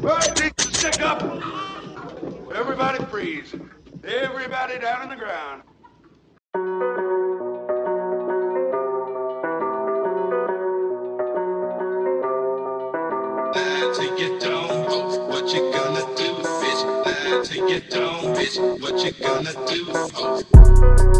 Bird needs stick up. Everybody freeze. Everybody down on the ground. Lie to your down, Bitch, oh, what you gonna do, bitch? lie to your down, bitch, what you gonna do, oh?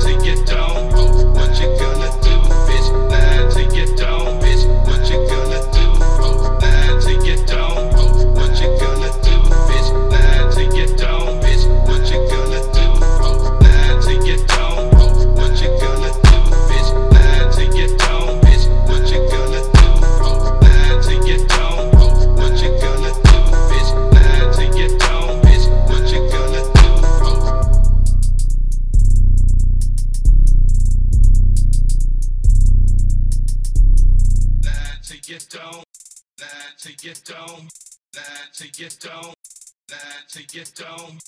Oh, what you gonna do, bitch? Lie till you don't, bitch. What you gonna do? get down, that to get down, that to get down, that to get down.